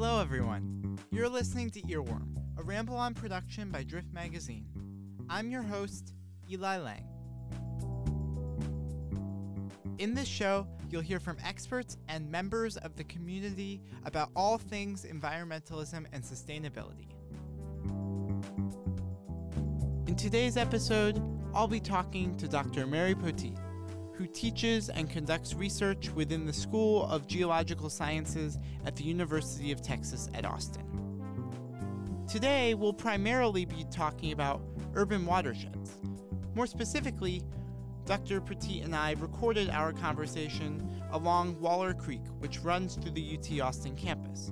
Hello, everyone. You're listening to Earworm, a ramble on production by Drift Magazine. I'm your host, Eli Lang. In this show, you'll hear from experts and members of the community about all things environmentalism and sustainability. In today's episode, I'll be talking to Dr. Mary Poteet, who teaches and conducts research within the School of Geological Sciences at the University of Texas at Austin. Today, we'll primarily be talking about urban watersheds. More specifically, Dr. Poteet and I recorded our conversation along Waller Creek, which runs through the UT Austin campus.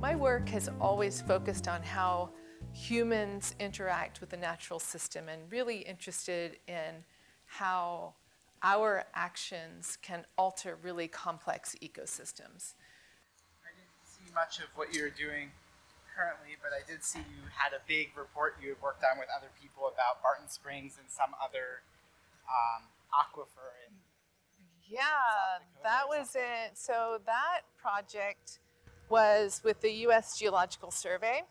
My work has always focused on how humans interact with the natural system and really interested in how our actions can alter really complex ecosystems. I didn't see much of what you're doing currently, but I did see you had a big report you had worked on with other people about Barton Springs and some other um, aquifer. In yeah, that was it. So that project was with the U.S. Geological Survey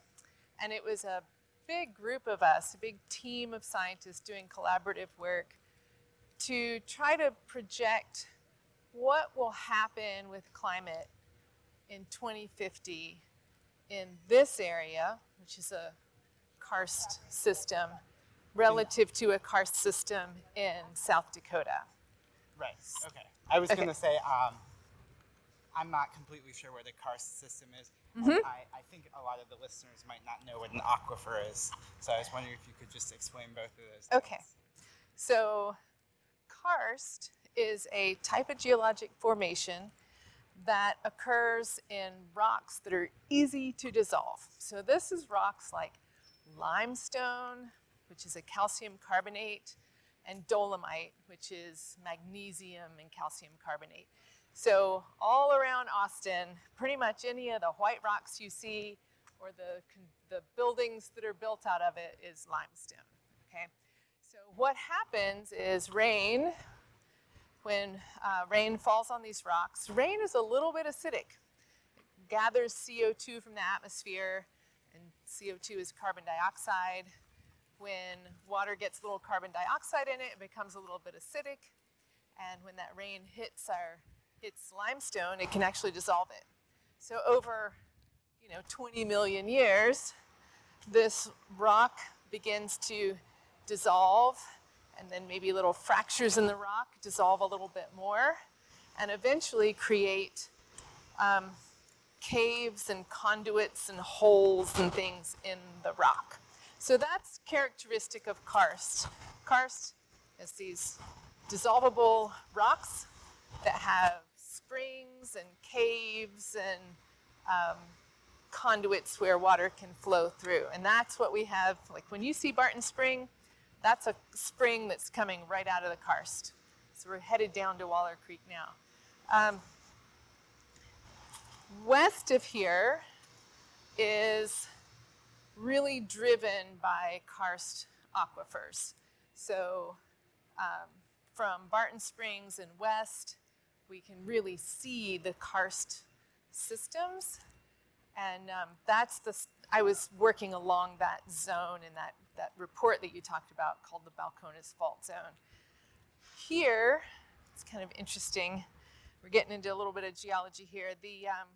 and it was a big group of us, a big team of scientists doing collaborative work to try to project what will happen with climate in 2050 in this area, which is a karst system, relative to a karst system in South Dakota. Right, okay. I was okay. going to say, um, I'm not completely sure where the karst system is. Mm-hmm. I, I, think a lot of the listeners might not know what an aquifer is. So I was wondering if you could just explain both of those. Things. Okay. So karst is a type of geologic formation that occurs in rocks that are easy to dissolve. So this is rocks like limestone, which is a calcium carbonate, and dolomite, which is magnesium and calcium carbonate. So all around Austin, pretty much any of the white rocks you see or the, the buildings that are built out of it is limestone, okay? So what happens is rain, when uh, rain falls on these rocks, rain is a little bit acidic. It gathers CO2 from the atmosphere, and CO2 is carbon dioxide. When water gets a little carbon dioxide in it, it becomes a little bit acidic. And when that rain hits our it's limestone, it can actually dissolve it. So over, you know, 20 million years, this rock begins to dissolve, and then maybe little fractures in the rock dissolve a little bit more, and eventually create um, caves and conduits and holes and things in the rock. So that's characteristic of karst. Karst is these dissolvable rocks that have springs and caves and um, conduits where water can flow through. And that's what we have. Like when you see Barton Spring, that's a spring that's coming right out of the karst. So we're headed down to Waller Creek now. Um, west of here is really driven by karst aquifers. So um, from Barton Springs and west, we can really see the karst systems. And um, that's the, I was working along that zone in that, that report that you talked about called the Balcones Fault Zone. Here, it's kind of interesting. We're getting into a little bit of geology here. The, um,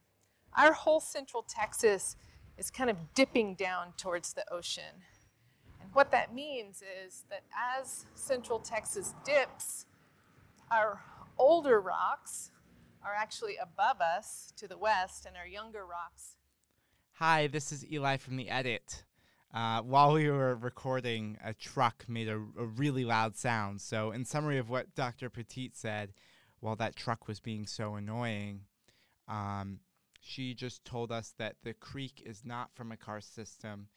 our whole central Texas is kind of dipping down towards the ocean. And what that means is that as central Texas dips, our older rocks are actually above us to the west, and our younger rocks. Hi, this is Eli from the edit. Uh, while we were recording, a truck made a, a, really loud sound. So, in summary of what Dr. Poteet said, while that truck was being so annoying, um, she just told us that the creek is not from a karst system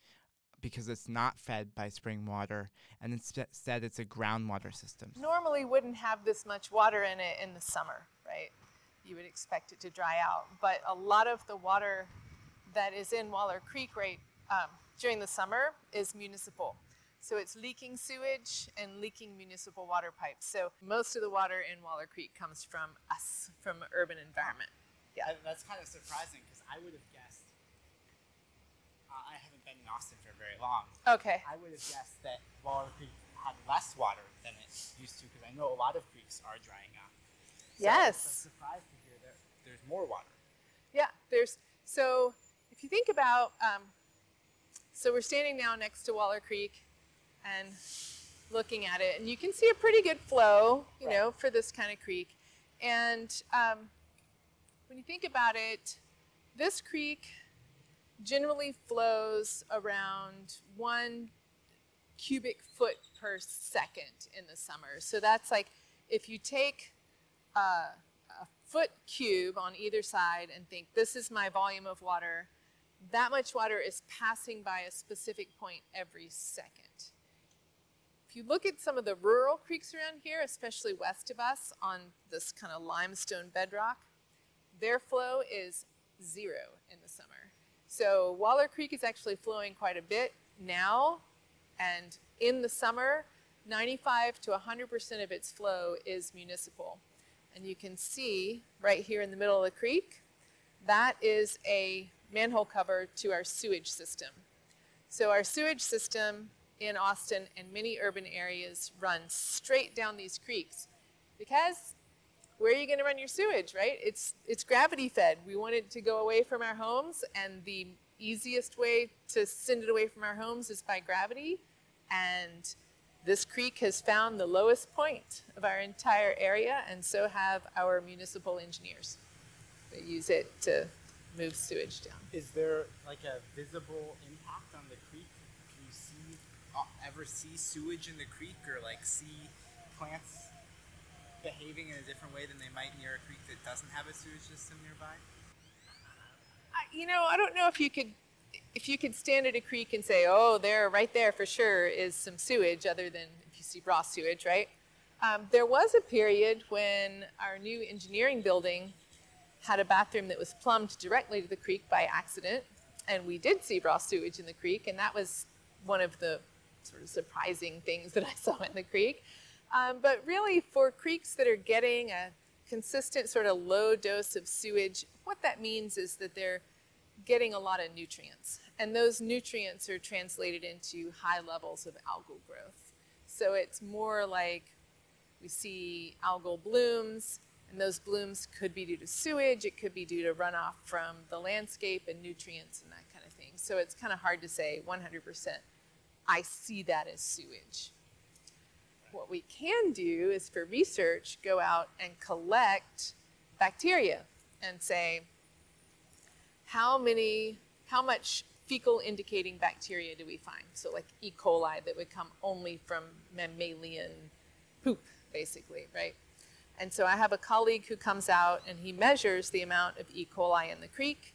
because it's not fed by spring water and instead it's a groundwater system. Normally wouldn't have this much water in it in the summer, right? You would expect it to dry out, but a lot of the water that is in Waller Creek right um, during the summer is municipal. So it's leaking sewage and leaking municipal water pipes. So most of the water in Waller Creek comes from us, from urban environment. Yeah. I- that's kind of surprising because I would have guessed. Uh, I haven't been in Austin for very long. Okay. I would have guessed that Waller Creek had less water than it used to because I know a lot of creeks are drying up. So Yes. I'm surprised to hear that there's more water. Yeah, there's so if you think about um, so we're standing now next to Waller Creek and looking at it, and you can see a pretty good flow, you know, for this kind of creek. And um, when you think about it, this creek generally flows around one cubic foot per second in the summer. So that's like if you take uh, a foot cube on either side and think this is my volume of water, that much water is passing by a specific point every second. If you look at some of the rural creeks around here, especially west of us on this kind of limestone bedrock, their flow is zero in the summer. So Waller Creek is actually flowing quite a bit now, and in the summer, 95 to 100% of its flow is municipal. And you can see right here in the middle of the creek, that is a manhole cover to our sewage system. So our sewage system in Austin and many urban areas runs straight down these creeks because where are you going to run your sewage, right? It's it's gravity fed. We want it to go away from our homes and the easiest way to send it away from our homes is by gravity and this creek has found the lowest point of our entire area and so have our municipal engineers. They use it to move sewage down. Is there like a visible impact on the creek? Can you see, uh, ever see sewage in the creek, or like see plants behaving in a different way than they might near a creek that doesn't have a sewage system nearby? I- you know, I don't know if you could if you could stand at a creek and say, "Oh, there, right there, for sure, is some sewage," other than if you see raw sewage, right? Um, there was a period when our new engineering building had a bathroom that was plumbed directly to the creek by accident, and we did see raw sewage in the creek, and that was one of the sort of surprising things that I saw in the creek. Um, but really, for creeks that are getting a consistent sort of low dose of sewage, what that means is that they're getting a lot of nutrients. And those nutrients are translated into high levels of algal growth. So it's more like we see algal blooms, and those blooms could be due to sewage, it could be due to runoff from the landscape and nutrients and that kind of thing. So it's kind of hard to say 100%, I see that as sewage. What we can do is for research, go out and collect bacteria and say, how many, how much fecal indicating bacteria do we find? So like E. coli that would come only from mammalian poop, basically, right? And so I have a colleague who comes out and he measures the amount of E. coli in the creek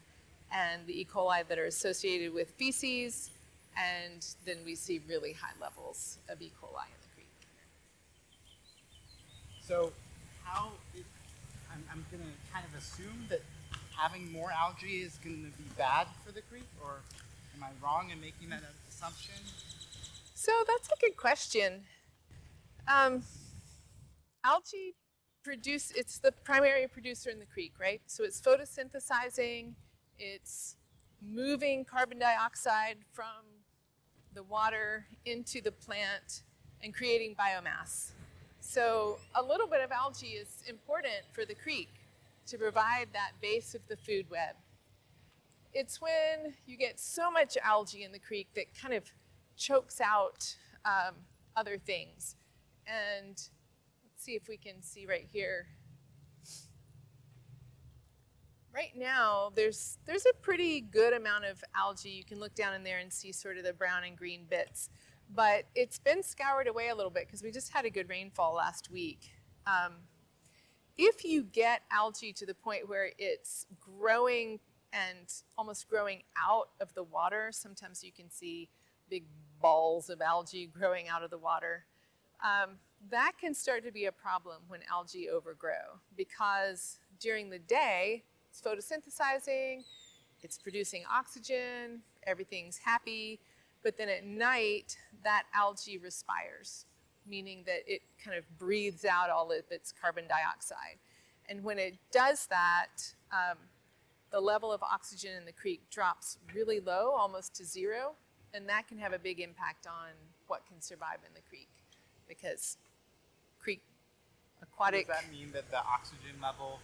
and the E. coli that are associated with feces, and then we see really high levels of E. coli in the. So, how? It, I'm, I'm gonna kind of assume that having more algae is gonna be bad for the creek, or am I wrong in making that assumption? So that's a good question. Um, algae produce it's the primary producer in the creek, right? So it's photosynthesizing, it's moving carbon dioxide from the water into the plant and creating biomass. So a little bit of algae is important for the creek to provide that base of the food web. It's when you get so much algae in the creek that kind of chokes out um, other things. And let's see if we can see right here. Right now, there's there's a pretty good amount of algae. You can look down in there and see sort of the brown and green bits, but it's been scoured away a little bit because we just had a good rainfall last week. Um, if you get algae to the point where it's growing and almost growing out of the water, sometimes you can see big balls of algae growing out of the water. Um, that can start to be a problem when algae overgrow because during the day it's photosynthesizing, it's producing oxygen, everything's happy, but then at night that algae respires, meaning that it kind of breathes out all of its carbon dioxide. And when it does that, um, the level of oxygen in the creek drops really low, almost to zero, and that can have a big impact on what can survive in the creek because creek aquatic. Does that mean that the oxygen level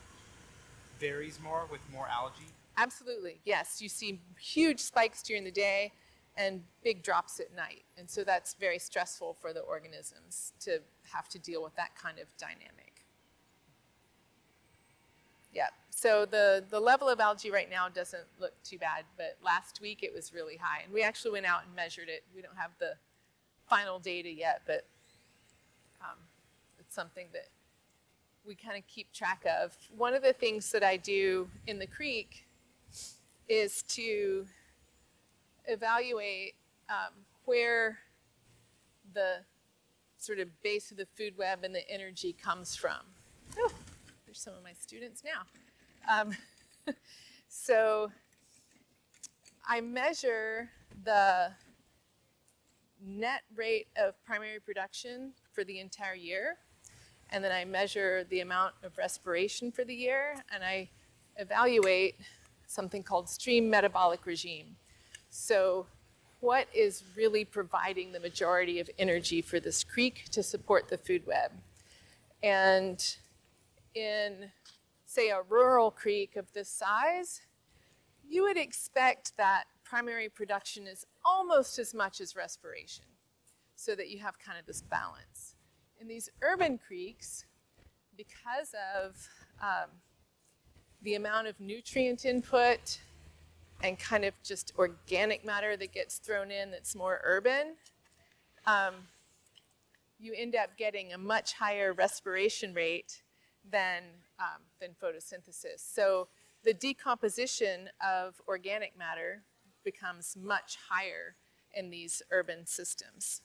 varies more with more algae? Absolutely, yes. You see huge spikes during the day and big drops at night. And so that's very stressful for the organisms to have to deal with that kind of dynamic. Yeah, so the, the level of algae right now doesn't look too bad, but last week it was really high. And we actually went out and measured it. We don't have the final data yet, but um, it's something that we kind of keep track of. One of the things that I do in the creek is to evaluate um, where the sort of base of the food web and the energy comes from. Oh, there's some of my students now. Um, so I measure the net rate of primary production for the entire year, and then I measure the amount of respiration for the year, and I evaluate something called stream metabolic regime. So, what is really providing the majority of energy for this creek to support the food web? And in, say, a rural creek of this size, you would expect that primary production is almost as much as respiration, so that you have kind of this balance. In these urban creeks, because of um, the amount of nutrient input and kind of just organic matter that gets thrown in that's more urban, um, you end up getting a much higher respiration rate than, um, than photosynthesis. So the decomposition of organic matter becomes much higher in these urban systems,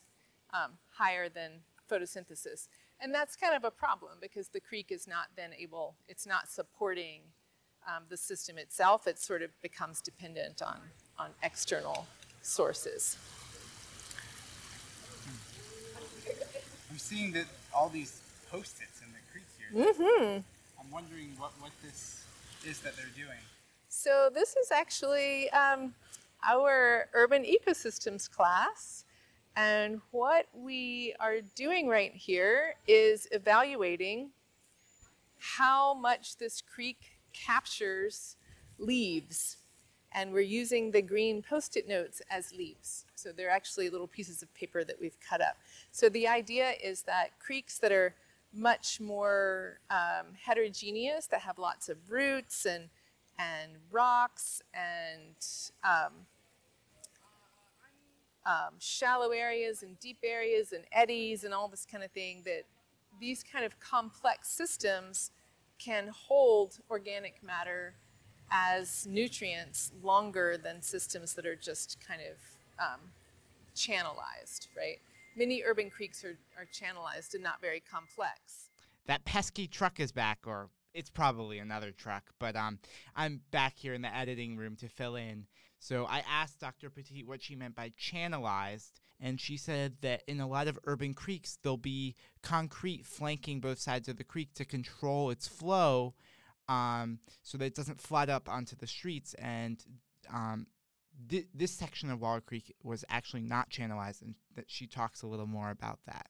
um, higher than photosynthesis. And that's kind of a problem because the creek is not then able, it's not supporting um, the system itself, it sort of becomes dependent on, on external sources. I'm seeing that all these post-its in the creek here. Mm-hmm. I'm wondering what, what this is that they're doing. So this is actually um, our urban ecosystems class. And what we are doing right here is evaluating how much this creek captures leaves. And we're using the green post it notes as leaves. So they're actually little pieces of paper that we've cut up. So the idea is that creeks that are much more um, heterogeneous, that have lots of roots and, and rocks and um, um, shallow areas and deep areas and eddies and all this kind of thing, that these kind of complex systems can hold organic matter as nutrients longer than systems that are just kind of um, channelized, right? Many urban creeks are, are channelized and not very complex. That pesky truck is back, or it's probably another truck, but um, I'm back here in the editing room to fill in. So I asked Dr. Poteet what she meant by channelized, and she said that in a lot of urban creeks, there'll be concrete flanking both sides of the creek to control its flow um, so that it doesn't flood up onto the streets. And um, th- this section of Waller Creek was actually not channelized, and that she talks a little more about that.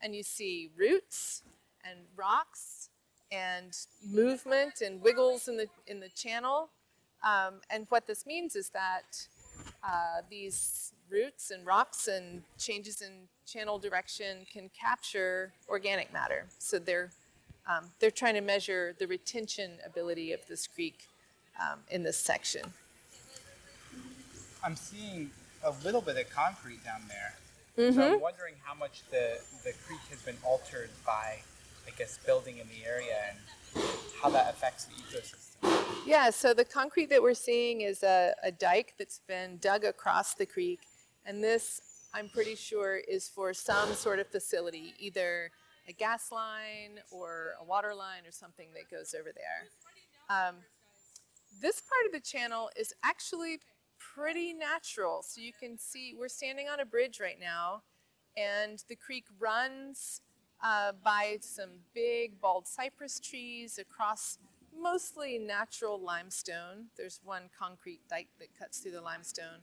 And you see roots and rocks and movement and wiggles in the in the channel um, and what this means is that uh, these roots and rocks and changes in channel direction can capture organic matter. So they're, um, they're trying to measure the retention ability of this creek um, in this section. I'm seeing a little bit of concrete down there. Mm-hmm. So I'm wondering how much the, the creek has been altered by, I guess, building in the area and how that affects the ecosystem. Yeah, so the concrete that we're seeing is a, a dike that's been dug across the creek. And this, I'm pretty sure, is for some sort of facility, either a gas line or a water line or something that goes over there. Um, this part of the channel is actually pretty natural. So you can see we're standing on a bridge right now, and the creek runs uh, by some big bald cypress trees across mostly natural limestone. There's one concrete dike that cuts through the limestone.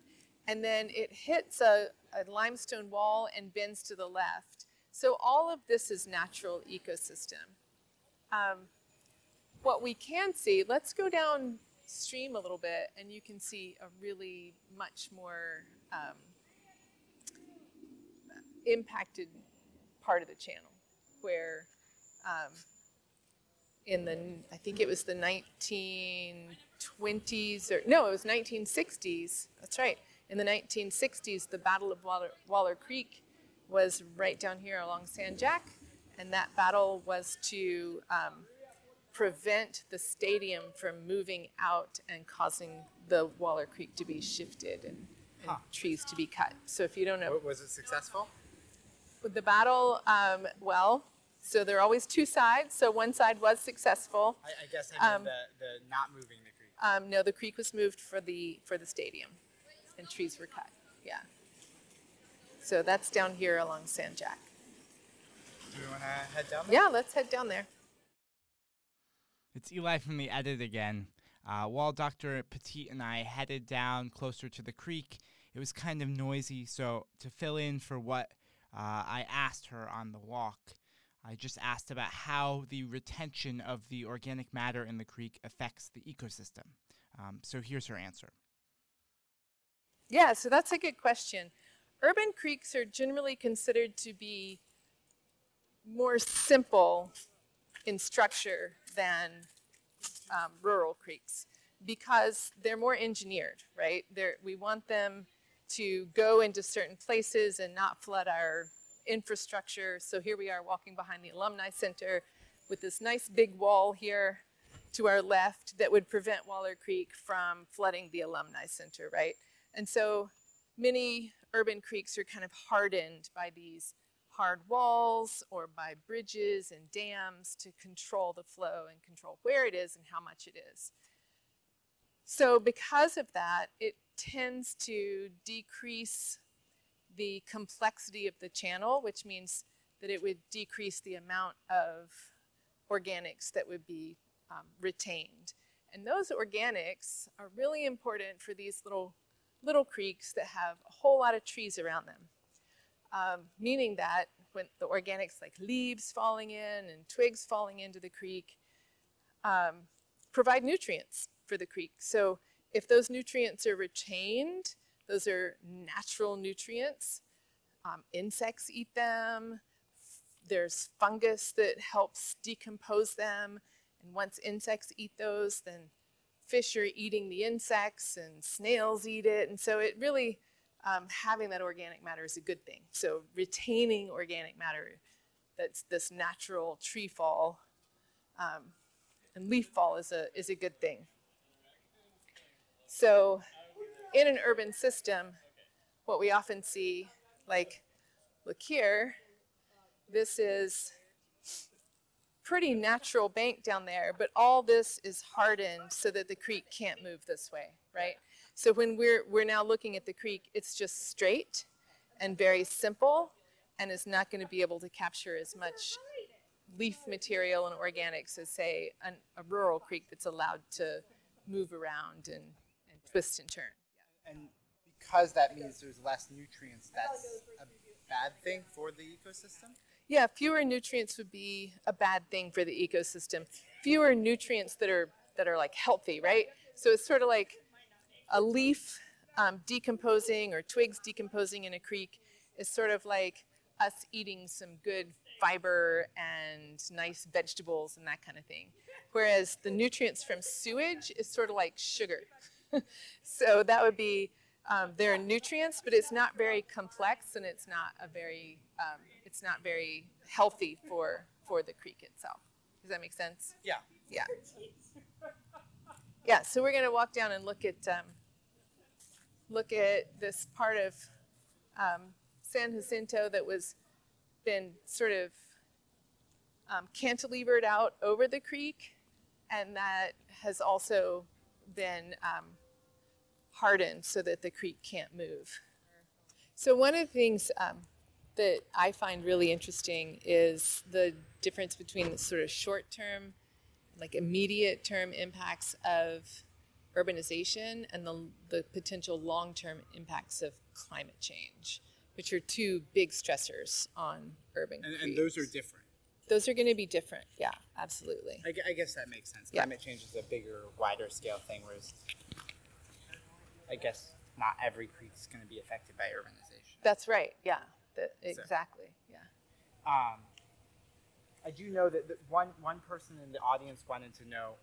And then it hits a, a limestone wall and bends to the left. So all of this is natural ecosystem. Um, what we can see, let's go downstream a little bit and you can see a really much more um, impacted part of the channel where um, in the, I think it was the 1920s or, no, it was 1960s. That's right. In the 1960s, the Battle of Waller, Waller Creek was right down here along San Jac. And that battle was to um, prevent the stadium from moving out and causing the Waller Creek to be shifted and, and Huh. trees to be cut. So if you don't know, Was it successful? the battle, um, well, so there are always two sides. So one side was successful. I, I guess I Um, the, the not moving the creek. Um, no, the creek was moved for the for the stadium, and trees were cut. Yeah. So that's down here along San Jac. Do we want to head down Yeah, let's head down there. It's Eli from the edit again. Uh, while Dr. Poteet and I headed down closer to the creek, it was kind of noisy, so to fill in for what uh, I asked her on the walk, I just asked about how the retention of the organic matter in the creek affects the ecosystem. Um, so here's her answer. Yeah, so that's a good question. Urban creeks are generally considered to be more simple in structure than um, rural creeks because they're more engineered, right? They're, we want them to go into certain places and not flood our infrastructure. So here we are walking behind the Alumni Center with this nice big wall here to our left that would prevent Waller Creek from flooding the Alumni Center, right? And so many urban creeks are kind of hardened by these hard walls or by bridges and dams to control the flow and control where it is and how much it is. So, because of that, it tends to decrease the complexity of the channel, which means that it would decrease the amount of organics that would be um, retained. And those organics are really important for these little little creeks that have a whole lot of trees around them. Um, meaning that when the organics like leaves falling in and twigs falling into the creek um, provide nutrients for the creek. So if those nutrients are retained, those are natural nutrients. Um, insects eat them. There's fungus that helps decompose them. And once insects eat those, then fish are eating the insects and snails eat it. And so it really, um, having that organic matter is a good thing. So retaining organic matter, that's this natural tree fall um, and leaf fall is a, is a good thing. So in an urban system, what we often see, like, look here, this is pretty natural bank down there, but all this is hardened so that the creek can't move this way, right? So when we're we're now looking at the creek, it's just straight and very simple and is not going to be able to capture as much leaf material and organics as say an, a rural creek that's allowed to move around and, and twist and turn. And because that means there's less nutrients, that's a bad thing for the ecosystem? Yeah, fewer nutrients would be a bad thing for the ecosystem. Fewer nutrients that are that are like healthy, right? So it's sort of like a leaf um, decomposing or twigs decomposing in a creek is sort of like us eating some good fiber and nice vegetables and that kind of thing. Whereas the nutrients from sewage is sort of like sugar. so that would be um, there are nutrients, but it's not very complex and it's not a very um, it's not very healthy for for the creek itself. Does that make sense? Yeah. Yeah. Yeah. So we're gonna walk down and look at um, look at this part of um, San Jacinto that was been sort of um, cantilevered out over the creek, and that has also been um, hardened so that the creek can't move. So one of the things um, that I find really interesting is the difference between the sort of short-term like immediate term impacts of urbanization and the, the potential long term impacts of climate change, which are two big stressors on urban And, and those are different. Those are going to be different. Yeah, absolutely. I, I guess that makes sense. Yeah. Climate change is a bigger, wider scale thing, whereas I guess not every creek is going to be affected by urbanization. That's right. Yeah, the, exactly. Yeah. Um, I do know that, that one one person in the audience wanted to know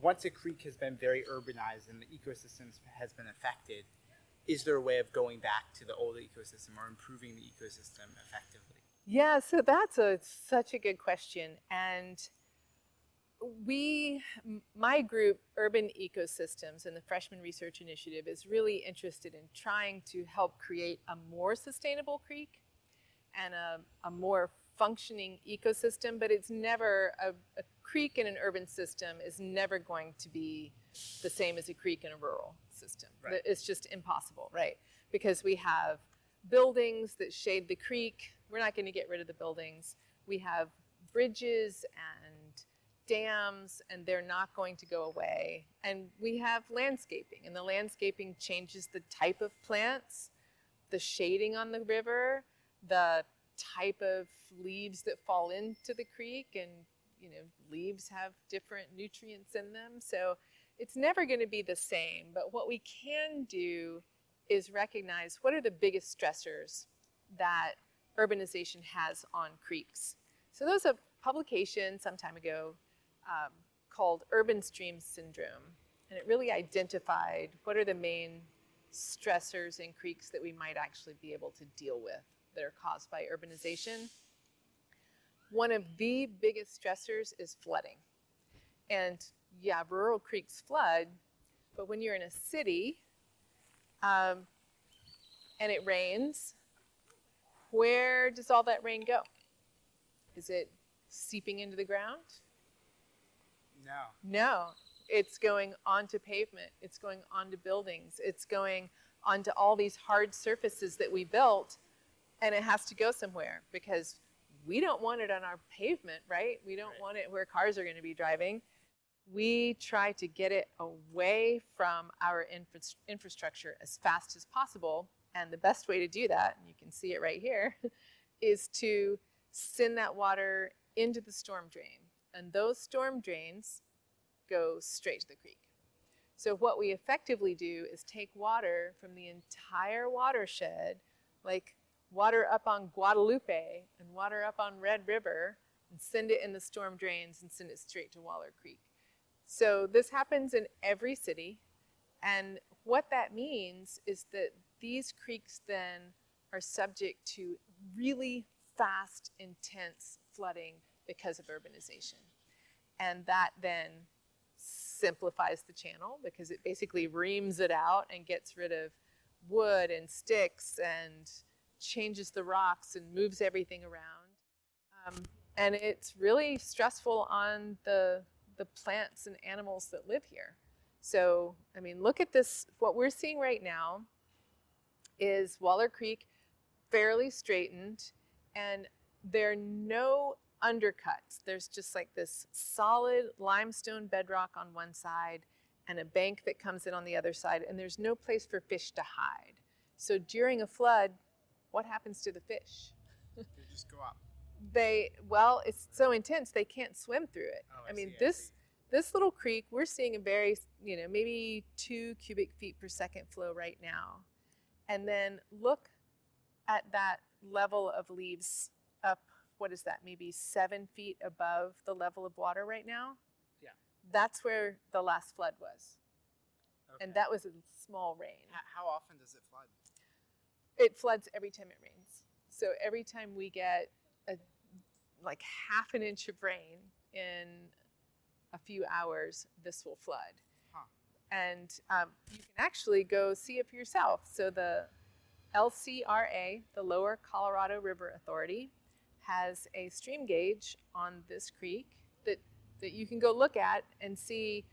once a creek has been very urbanized and the ecosystem has been affected, is there a way of going back to the old ecosystem or improving the ecosystem effectively? Yeah, so that's a such a good question, and we, my group, Urban Ecosystems, and the Freshman Research Initiative is really interested in trying to help create a more sustainable creek and a, a more functioning ecosystem. But it's never a, a creek in an urban system is never going to be the same as a creek in a rural system. Right. It's just impossible, right? Because we have buildings that shade the creek. We're not going to get rid of the buildings. We have bridges and dams, and they're not going to go away. And we have landscaping, and the landscaping changes the type of plants, the shading on the river, the type of leaves that fall into the creek, and you know, leaves have different nutrients in them. So it's never going to be the same. But what we can do is recognize what are the biggest stressors that urbanization has on creeks. So there was a publication some time ago um, called Urban Stream Syndrome, and it really identified what are the main stressors in creeks that we might actually be able to deal with that are caused by urbanization. One of the biggest stressors is flooding. And yeah, rural creeks flood, but when you're in a city um, and it rains, where does all that rain go? Is it seeping into the ground? No. No, it's going onto pavement, it's going onto buildings, it's going onto all these hard surfaces that we built, and it has to go somewhere because we don't want it on our pavement, right? We don't Right. want it where cars are going to be driving. We try to get it away from our infra- infrastructure as fast as possible. And the best way to do that, and you can see it right here, is to send that water into the storm drain. And those storm drains go straight to the creek. So, what we effectively do is take water from the entire watershed, like water up on Guadalupe and water up on Red River, and send it in the storm drains and send it straight to Waller Creek. So, this happens in every city. And what that means is that these creeks then are subject to really fast, intense flooding because of urbanization. And that then simplifies the channel because it basically reams it out and gets rid of wood and sticks and changes the rocks and moves everything around. Um, and it's really stressful on the, the plants and animals that live here. So, I mean, look at this. What we're seeing right now is Waller Creek fairly straightened, and there are no undercuts. There's just like this solid limestone bedrock on one side and a bank that comes in on the other side, and there's no place for fish to hide. So during a flood, what happens to the fish? They just go up. They, well, it's so intense they can't swim through it. Oh, I mean, see, this see. this little creek, we're seeing a very, you know, maybe two cubic feet per second flow right now. And then look at that level of leaves up, what is that, maybe seven feet above the level of water right now? Yeah. That's where the last flood was. Okay. And that was a small rain. How often does it flood? It floods every time it rains. So every time we get a like half an inch of rain in a few hours, this will flood. Huh. And um, you can actually go see it for yourself. So the LCRA, the Lower Colorado River Authority, has a stream gauge on this creek that, that you can go look at and see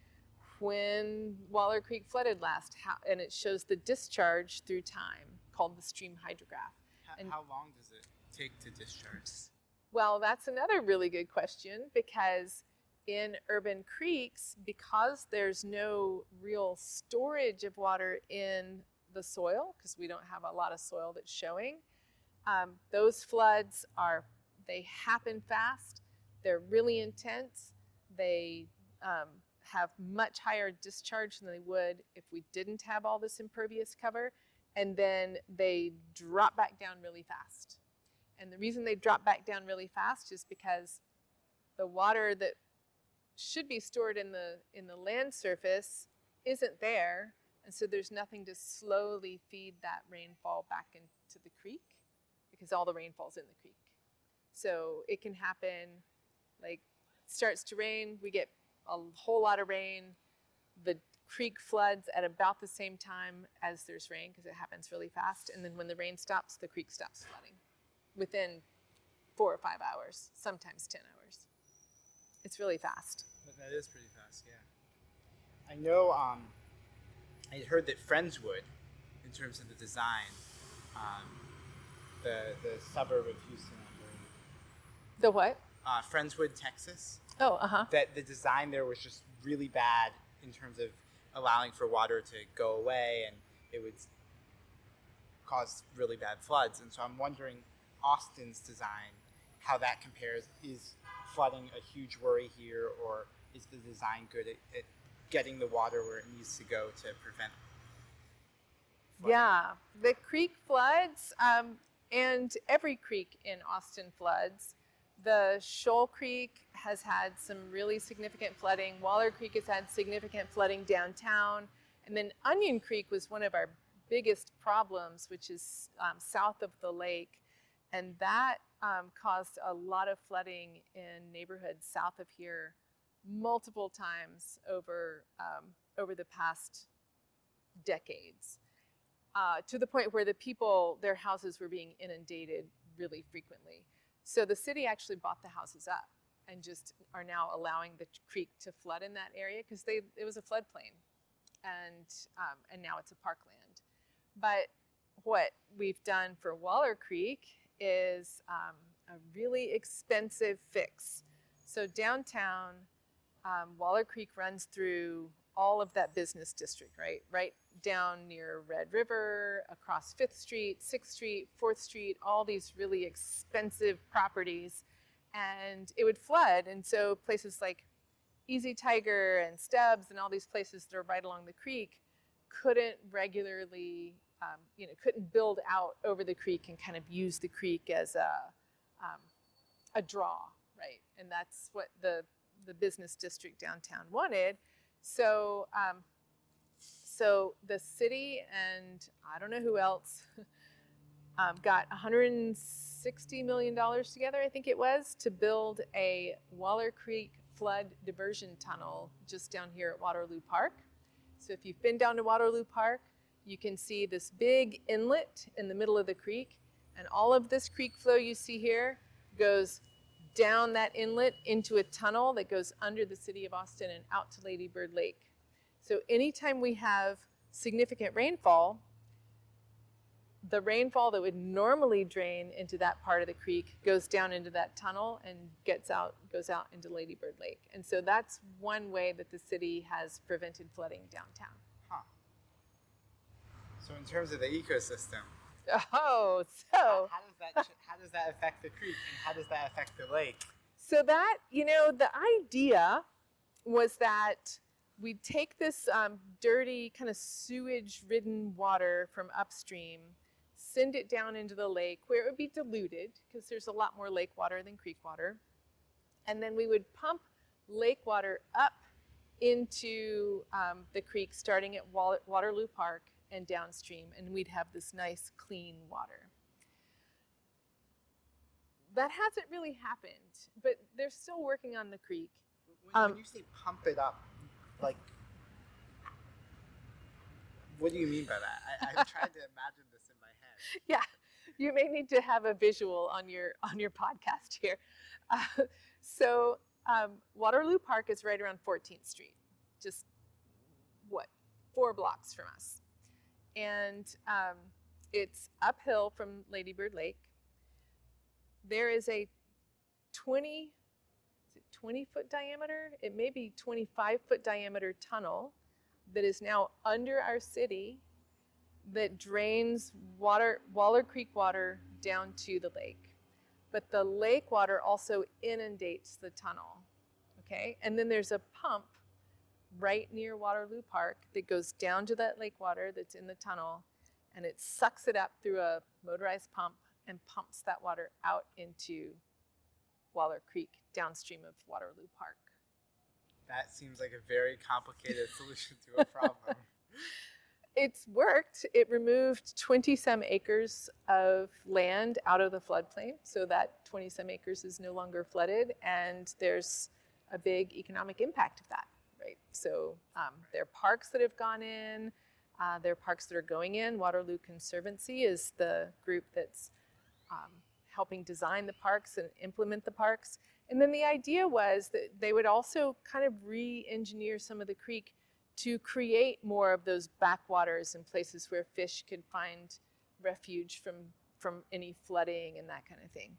when Waller Creek flooded last, how, and it shows the discharge through time called the stream hydrograph. And- how long does it take to discharge? Well, that's another really good question because in urban creeks, because there's no real storage of water in the soil, because we don't have a lot of soil that's showing, um, those floods are, they happen fast, they're really intense, they um, have much higher discharge than they would if we didn't have all this impervious cover, and then they drop back down really fast. And the reason they drop back down really fast is because the water that should be stored in the in the land surface isn't there, and so there's nothing to slowly feed that rainfall back into the creek because all the rainfall's in the creek. So it can happen like starts to rain, we get a whole lot of rain, the creek floods at about the same time as there's rain because it happens really fast, and then when the rain stops, the creek stops flooding within four or five hours, sometimes 10 hours. It's really fast. That is pretty fast, yeah. I know. Um, I heard that Friendswood, in terms of the design, um, the the suburb of Houston, The what? uh, Friendswood, Texas, Oh, uh huh. that the design there was just really bad in terms of allowing for water to go away, and it would cause really bad floods. And so I'm wondering, Austin's design, how that compares. Is flooding a huge worry here, or is the design good at, at getting the water where it needs to go to prevent? flooding? Yeah, the creek floods, um, and every creek in Austin floods. The Shoal Creek has had some really significant flooding. Waller Creek has had significant flooding downtown. And then Onion Creek was one of our biggest problems, which is um, south of the lake. And that um, caused a lot of flooding in neighborhoods south of here multiple times over, um, over the past decades uh, to the point where the people, their houses were being inundated really frequently. So the city actually bought the houses up and just are now allowing the creek to flood in that area because they it was a floodplain, and um, and now it's a parkland. But what we've done for Waller Creek is um, a really expensive fix. So downtown, um, Waller Creek runs through all of that business district, right? Right down near Red River, across Fifth Street, Sixth Street, Fourth Street, all these really expensive properties. And it would flood. And so places like Easy Tiger and Stubbs and all these places that are right along the creek couldn't regularly, um, you know, couldn't build out over the creek and kind of use the creek as a, um, a draw, right? And that's what the, the business district downtown wanted. So, um, so the city and I don't know who else um, got 160 million dollars together, I think it was, to build a Waller Creek flood diversion tunnel just down here at Waterloo Park. So if you've been down to Waterloo Park, you can see this big inlet in the middle of the creek, and all of this creek flow you see here goes down that inlet into a tunnel that goes under the city of Austin and out to Lady Bird Lake. So anytime we have significant rainfall, the rainfall that would normally drain into that part of the creek goes down into that tunnel and gets out goes out into Lady Bird Lake. And so that's one way that the city has prevented flooding downtown. Huh. So in terms of the ecosystem, Oh, so how does that how does that affect the creek, and how does that affect the lake? So that, you know, the idea was that we'd take this um, dirty, kind of sewage ridden water from upstream, send it down into the lake where it would be diluted because there's a lot more lake water than creek water. And then we would pump lake water up into um, the creek starting at Waterloo Park and downstream, and we'd have this nice clean water that hasn't really happened, but they're still working on the creek. When, Um, when you say pump it up, like, what do you mean by that? I, I'm trying to imagine this in my head. Yeah, you may need to have a visual on your on your podcast here. Uh, so um, Waterloo Park is right around 14th Street, just what four blocks from us, and um, it's uphill from Lady Bird Lake. There is a 20, is it 20 foot diameter, it may be 25 foot diameter tunnel that is now under our city that drains water, Waller Creek water down to the lake. But the lake water also inundates the tunnel. Okay? And then there's a pump right near Waterloo Park that goes down to that lake water that's in the tunnel and it sucks it up through a motorized pump and pumps that water out into Waller Creek downstream of Waterloo Park. That seems like a very complicated solution to a problem. It's worked. It removed 20 some acres of land out of the floodplain, so that 20 some acres is no longer flooded, and there's a big economic impact of that, right? So um, there are parks that have gone in, uh, there are parks that are going in. Waterloo Conservancy is the group that's um, helping design the parks and implement the parks. And then the idea was that they would also kind of re engineer some of the creek to create more of those backwaters and places where fish could find refuge from, from any flooding and that kind of thing.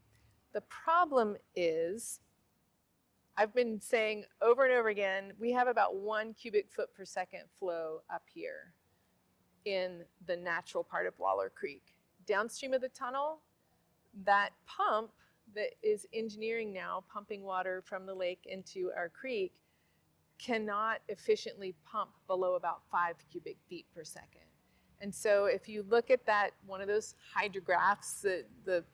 The problem is, I've been saying over and over again, we have about one cubic foot per second flow up here in the natural part of Waller Creek. Downstream of the tunnel, that pump that is engineering now, pumping water from the lake into our creek, cannot efficiently pump below about five cubic feet per second. And so if you look at that, one of those hydrographs, the, the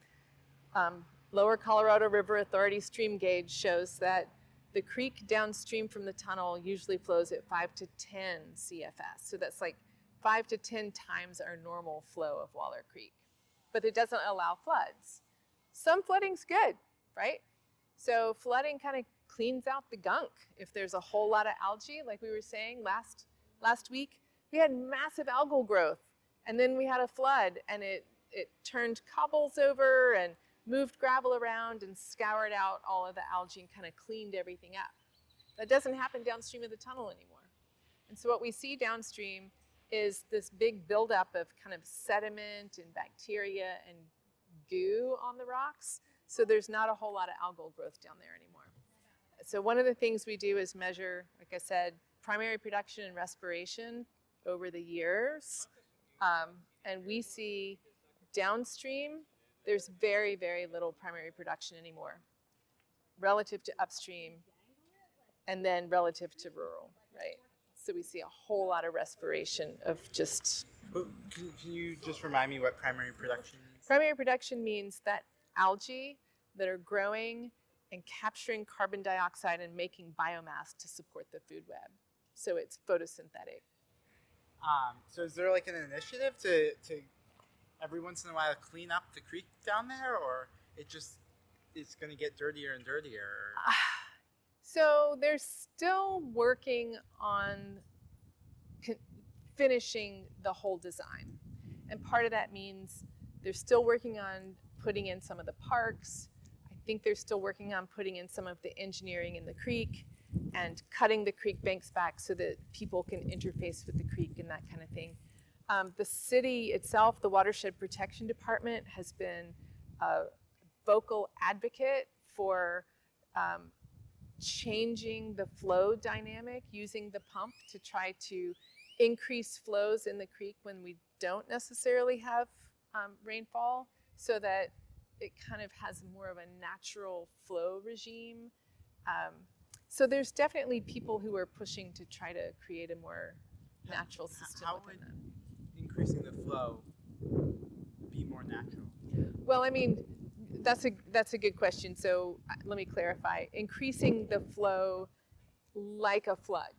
um, Lower Colorado River Authority stream gauge shows that the creek downstream from the tunnel usually flows at 5 to 10 CFS. So that's like 5 to 10 times our normal flow of Waller Creek. But it doesn't allow floods. Some flooding's good, right? So flooding kind of cleans out the gunk. If there's a whole lot of algae, like we were saying last last week, we had massive algal growth, and then we had a flood, and it it turned cobbles over and moved gravel around and scoured out all of the algae and kind of cleaned everything up. That doesn't happen downstream of the tunnel anymore. And so what we see downstream is this big buildup of kind of sediment and bacteria and goo on the rocks. So there's not a whole lot of algal growth down there anymore. So one of the things we do is measure, like I said, primary production and respiration over the years. Um, and we see downstream, there's very, very little primary production anymore relative to upstream and then relative to rural, right? So we see a whole lot of respiration of just. Can, can you just remind me what primary production? Primary production means that algae that are growing and capturing carbon dioxide and making biomass to support the food web. So it's photosynthetic. Um, so is there like an initiative to, to every once in a while clean up the creek down there, or it just it's going to get dirtier and dirtier? So they're still working on finishing the whole design, and part of that means they're still working on putting in some of the parks I think they're still working on putting in some of the engineering in the creek and cutting the creek banks back so that people can interface with the creek and that kind of thing. Um, the city itself, the Watershed Protection Department, has been a vocal advocate for um, changing the flow dynamic using the pump to try to increase flows in the creek when we don't necessarily have um, rainfall so that it kind of has more of a natural flow regime. Um, so there's definitely people who are pushing to try to create a more natural system. How would that. increasing the flow be more natural? Well, I mean, that's a that's a good question. So uh, let me clarify. Increasing the flow like a flood.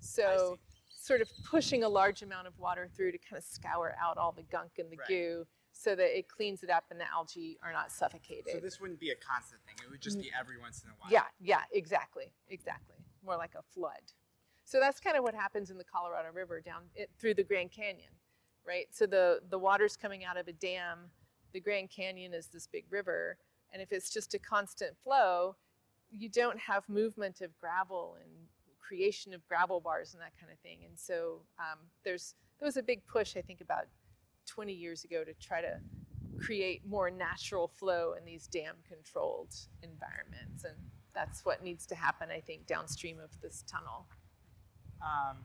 So sort of pushing a large amount of water through to kind of scour out all the gunk and the right. goo so that it cleans it up and the algae are not suffocated. So this wouldn't be a constant thing. It would just be mm. every once in a while. Yeah, yeah, exactly, exactly. More like a flood. So that's kind of what happens in the Colorado River down it, through the Grand Canyon, right? So the the water's coming out of a dam. The Grand Canyon is this big river, and if it's just a constant flow, you don't have movement of gravel and creation of gravel bars and that kind of thing. And so um, there's there was a big push, I think, about 20 years ago to try to create more natural flow in these dam controlled environments. And that's what needs to happen, I think, downstream of this tunnel. Um,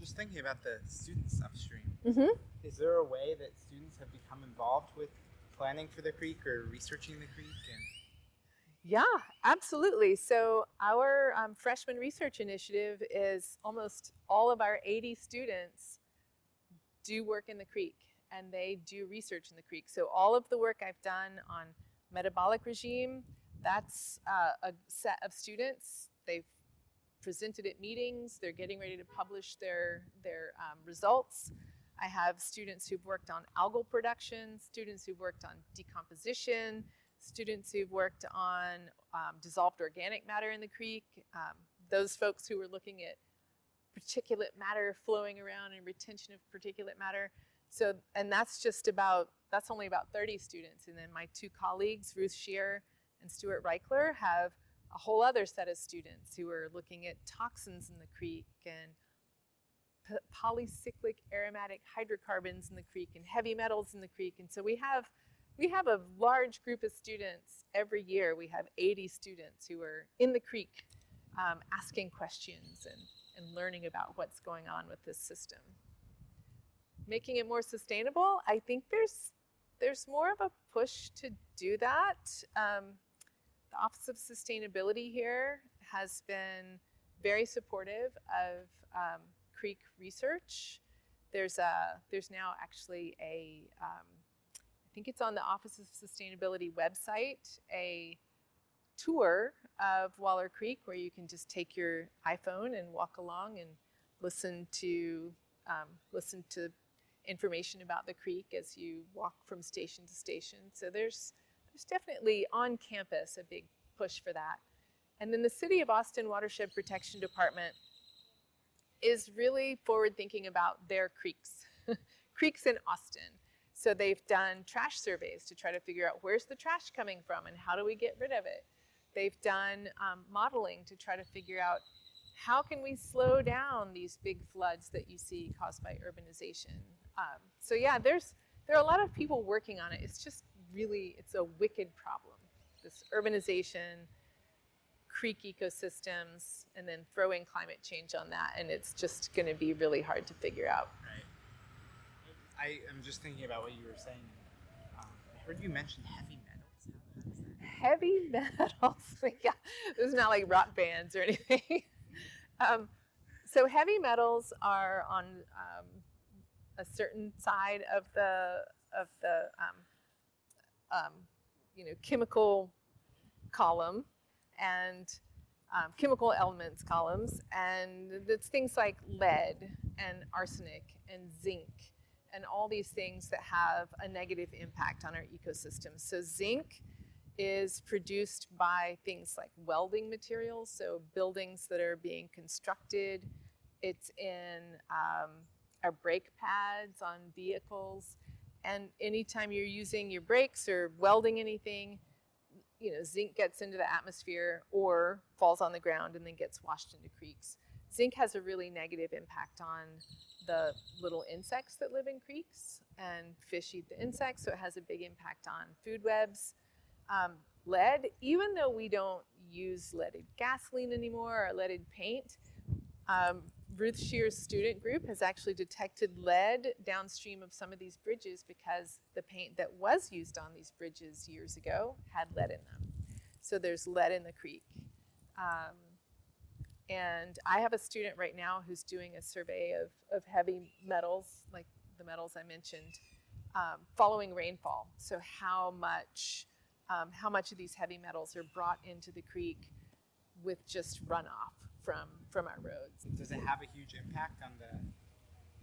just thinking about the students upstream. Mm-hmm. Is there a way that students have become involved with planning for the creek or researching the creek? And Yeah, absolutely. So, our um, freshman research initiative is almost all of our 80 students do work in the creek and they do research in the creek. So, all of the work I've done on metabolic regime, that's uh, a set of students. They've presented at meetings, they're getting ready to publish their, their um, results. I have students who've worked on algal production, students who've worked on decomposition, students who've worked on um, dissolved organic matter in the creek, um, those folks who were looking at particulate matter flowing around and retention of particulate matter. So, and that's just about, that's only about 30 students. And then my two colleagues, Ruth Shear and Stuart Reichler, have a whole other set of students who are looking at toxins in the creek and polycyclic aromatic hydrocarbons in the creek and heavy metals in the creek. And so we have we have a large group of students every year. We have 80 students who are in the creek um, asking questions and, and learning about what's going on with this system. Making it more sustainable, I think there's there's more of a push to do that. Um, the Office of Sustainability here has been very supportive of um, creek research. There's a there's now actually a um, I think it's on the Office of Sustainability website a tour of Waller Creek where you can just take your iPhone and walk along and listen to um, listen to information about the creek as you walk from station to station. So there's there's definitely on campus a big push for that. And then the City of Austin Watershed Protection Department is really forward thinking about their creeks, creeks in Austin. So they've done trash surveys to try to figure out where's the trash coming from and how do we get rid of it. They've done um, modeling to try to figure out how can we slow down these big floods that you see caused by urbanization. Um, so yeah, there's there are a lot of people working on it. It's just really it's a wicked problem. This urbanization, creek ecosystems, and then throw in climate change on that, and it's just going to be really hard to figure out. right. I am just thinking about what you were saying. Um, I heard you mention heavy metals. Heavy metals. yeah, this is not like rock bands or anything. um, so heavy metals are on um, a certain side of the of the um, um, you know chemical column and um, chemical elements columns, and it's things like lead and arsenic and zinc and all these things that have a negative impact on our ecosystem. So zinc is produced by things like welding materials, so buildings that are being constructed. It's in um, our brake pads on vehicles. And anytime you're using your brakes or welding anything, you know, zinc gets into the atmosphere or falls on the ground and then gets washed into creeks. Zinc has a really negative impact on the little insects that live in creeks, and fish eat the insects, so it has a big impact on food webs. Um, lead, even though we don't use leaded gasoline anymore or leaded paint, um, Ruth Shear's student group has actually detected lead downstream of some of these bridges because the paint that was used on these bridges years ago had lead in them. So there's lead in the creek. Um, and I have a student right now who's doing a survey of, of heavy metals, like the metals I mentioned, um, following rainfall. So how much um, how much of these heavy metals are brought into the creek with just runoff from from our roads. Does it have a huge impact on the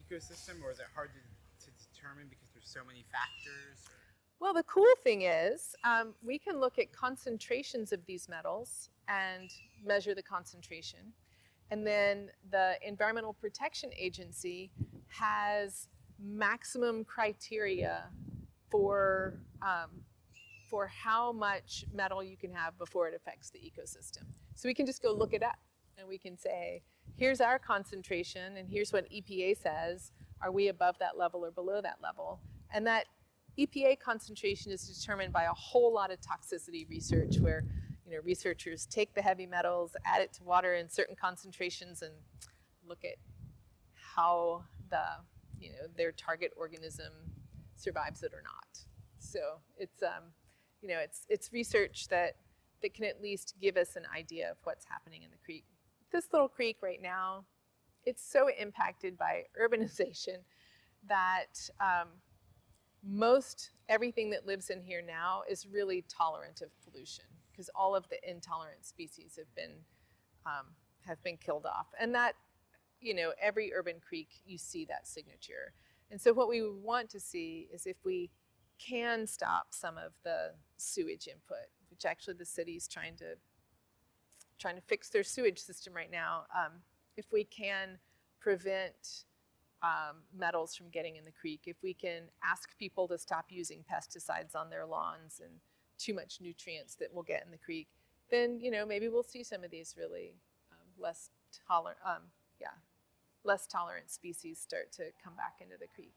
ecosystem, or is it hard to, to determine because there's so many factors? Or? Well, the cool thing is um, we can look at concentrations of these metals and measure the concentration. And then the Environmental Protection Agency has maximum criteria for, um, for how much metal you can have before it affects the ecosystem. So we can just go look it up and we can say, here's our concentration and here's what EPA says. Are we above that level or below that level? And that EPA concentration is determined by a whole lot of toxicity research where you know, researchers take the heavy metals, add it to water in certain concentrations, and look at how the, you know, their target organism survives it or not. So it's, um, you know, it's it's research that that can at least give us an idea of what's happening in the creek. This little creek right now, it's so impacted by urbanization that um, most everything that lives in here now is really tolerant of pollution because all of the intolerant species have been um, have been killed off, and that you know every urban creek you see that signature. And so what we want to see is if we can stop some of the sewage input, which actually the city's trying to trying to fix their sewage system right now. Um, if we can prevent um, metals from getting in the creek, if we can ask people to stop using pesticides on their lawns and too much nutrients that we'll get in the creek, then you know maybe we'll see some of these really um, less tolerant, um, yeah, less tolerant species start to come back into the creek.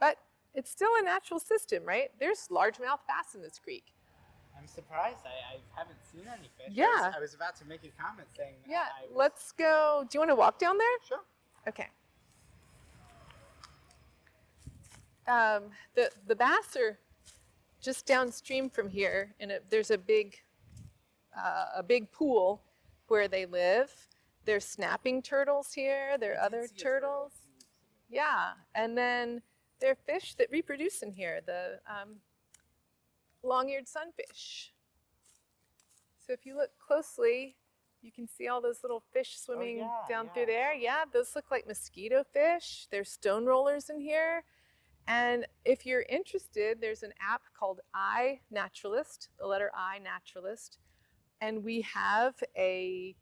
But it's still a natural system, right? There's largemouth bass in this creek. I'm surprised. I, I haven't seen any fish. I Yeah. was, I was about to make a comment saying. Yeah, I was- let's go. Do you want to walk down there? Sure. Okay. Um, the the bass are just downstream from here, and it, there's a big uh, a big pool where they live. There's snapping turtles here. There are other see a turtle turtles. a few weeks ago. Yeah, and then there are fish that reproduce in here. The um, long-eared sunfish. So if you look closely, you can see all those little fish swimming yeah, down yeah. through there. Yeah, those look like mosquito fish. There's stone rollers in here. And if you're interested, there's an app called iNaturalist, the letter I Naturalist, and we have a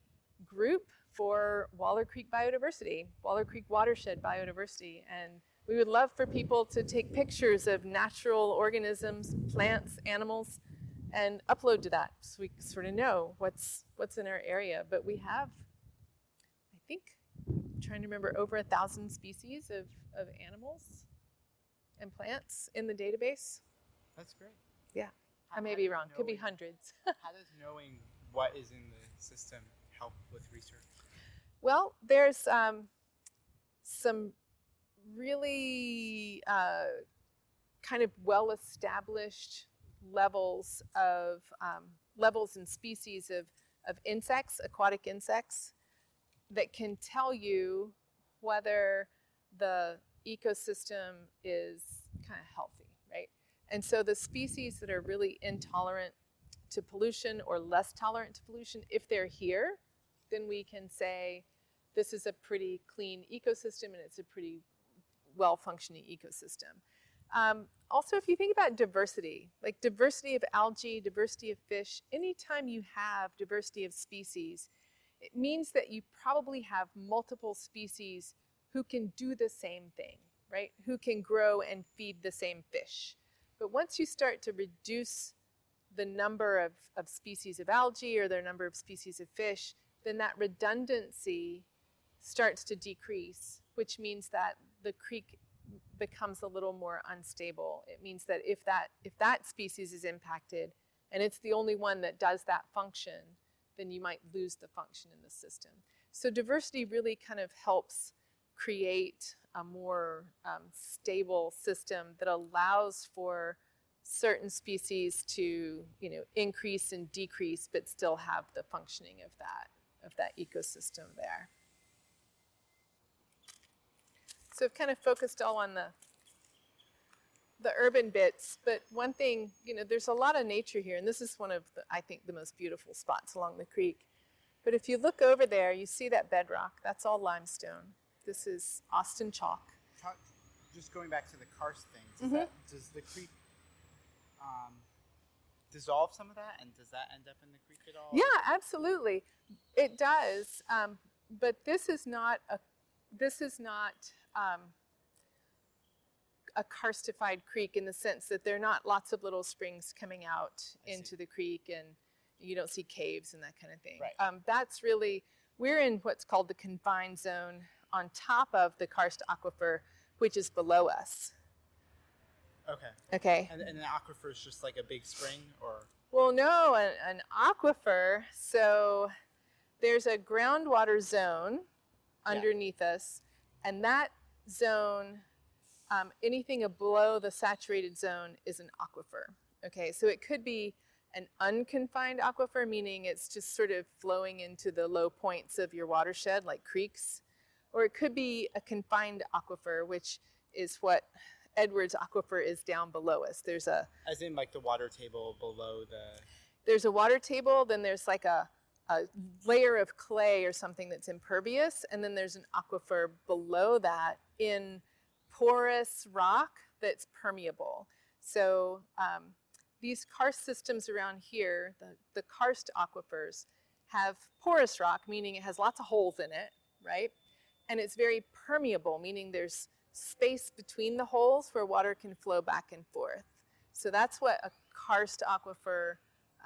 group for Waller Creek biodiversity, Waller Creek watershed biodiversity, and we would love for people to take pictures of natural organisms, plants, animals, and upload to that so we sort of know what's what's in our area. But we have, I think, I'm trying to remember over a thousand species of, of animals and plants in the database. That's great. Yeah, How- I may be wrong. Could be hundreds. How does knowing what is in the system help with research? Well, there's um, some really uh, kind of well-established levels of um, levels and species of, of insects, aquatic insects, that can tell you whether the ecosystem is kind of healthy, right? And so the species that are really intolerant to pollution or less tolerant to pollution, if they're here, then we can say this is a pretty clean ecosystem and it's a pretty well functioning ecosystem. Um, also, if you think about diversity, like diversity of algae, diversity of fish, anytime you have diversity of species, it means that you probably have multiple species who can do the same thing, right? Who can grow and feed the same fish. But once you start to reduce the number of, of species of algae or the number of species of fish, then that redundancy starts to decrease, which means that the creek becomes a little more unstable. It means that if that if that species is impacted and it's the only one that does that function, then you might lose the function in the system. So diversity really kind of helps create a more um, stable system that allows for certain species to you know increase and decrease but still have the functioning of that of that ecosystem there. So i've kind of focused all on the the urban bits but one thing you know there's a lot of nature here and this is one of the, i think the most beautiful spots along the creek. But if you look over there you see that bedrock. That's all limestone this is austin chalk just going back to the karst thing, does, Mhm. that, does the creek um, dissolve some of that, and does that end up in the creek at all? Yeah, absolutely. It does. Um, but this is not a this is not um, a karstified creek in the sense that there are not lots of little springs coming out I see. into the creek and you don't see caves and that kind of thing. Right. Um, that's really we're in what's called the confined zone on top of the karst aquifer, which is below us. Okay. Okay. And, and the aquifer is just like a big spring, or Well, no, an, an aquifer. So there's a groundwater zone underneath us, and that zone, um, anything below the saturated zone is an aquifer. Okay, so it could be an unconfined aquifer, meaning it's just sort of flowing into the low points of your watershed, like creeks, or it could be a confined aquifer, which is what Edwards Aquifer is down below us. There's a As in, like the water table below the. there's a water table, then there's like a, a layer of clay or something that's impervious, and then there's an aquifer below that in porous rock that's permeable. So um, these karst systems around here, the, the karst aquifers, have porous rock, meaning it has lots of holes in it, right? And it's very permeable, meaning there's space between the holes where water can flow back and forth. So that's what a karst aquifer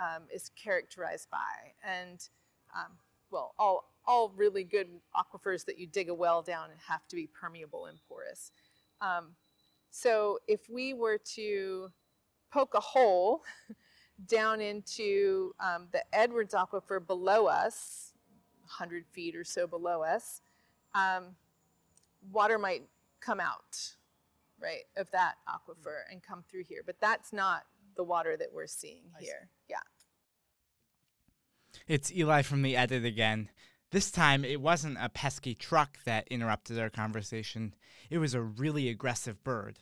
um, is characterized by. And um, well, all, all really good aquifers that you dig a well down have to be permeable and porous. Um, so if we were to poke a hole down into um, the Edwards aquifer below us, 100 feet or so below us, um, water might come out, right, of that aquifer and come through here. But that's not the water that we're seeing I see. here. Yeah. It's Eli from the edit again. This time, it wasn't a pesky truck that interrupted our conversation, it was a really aggressive bird.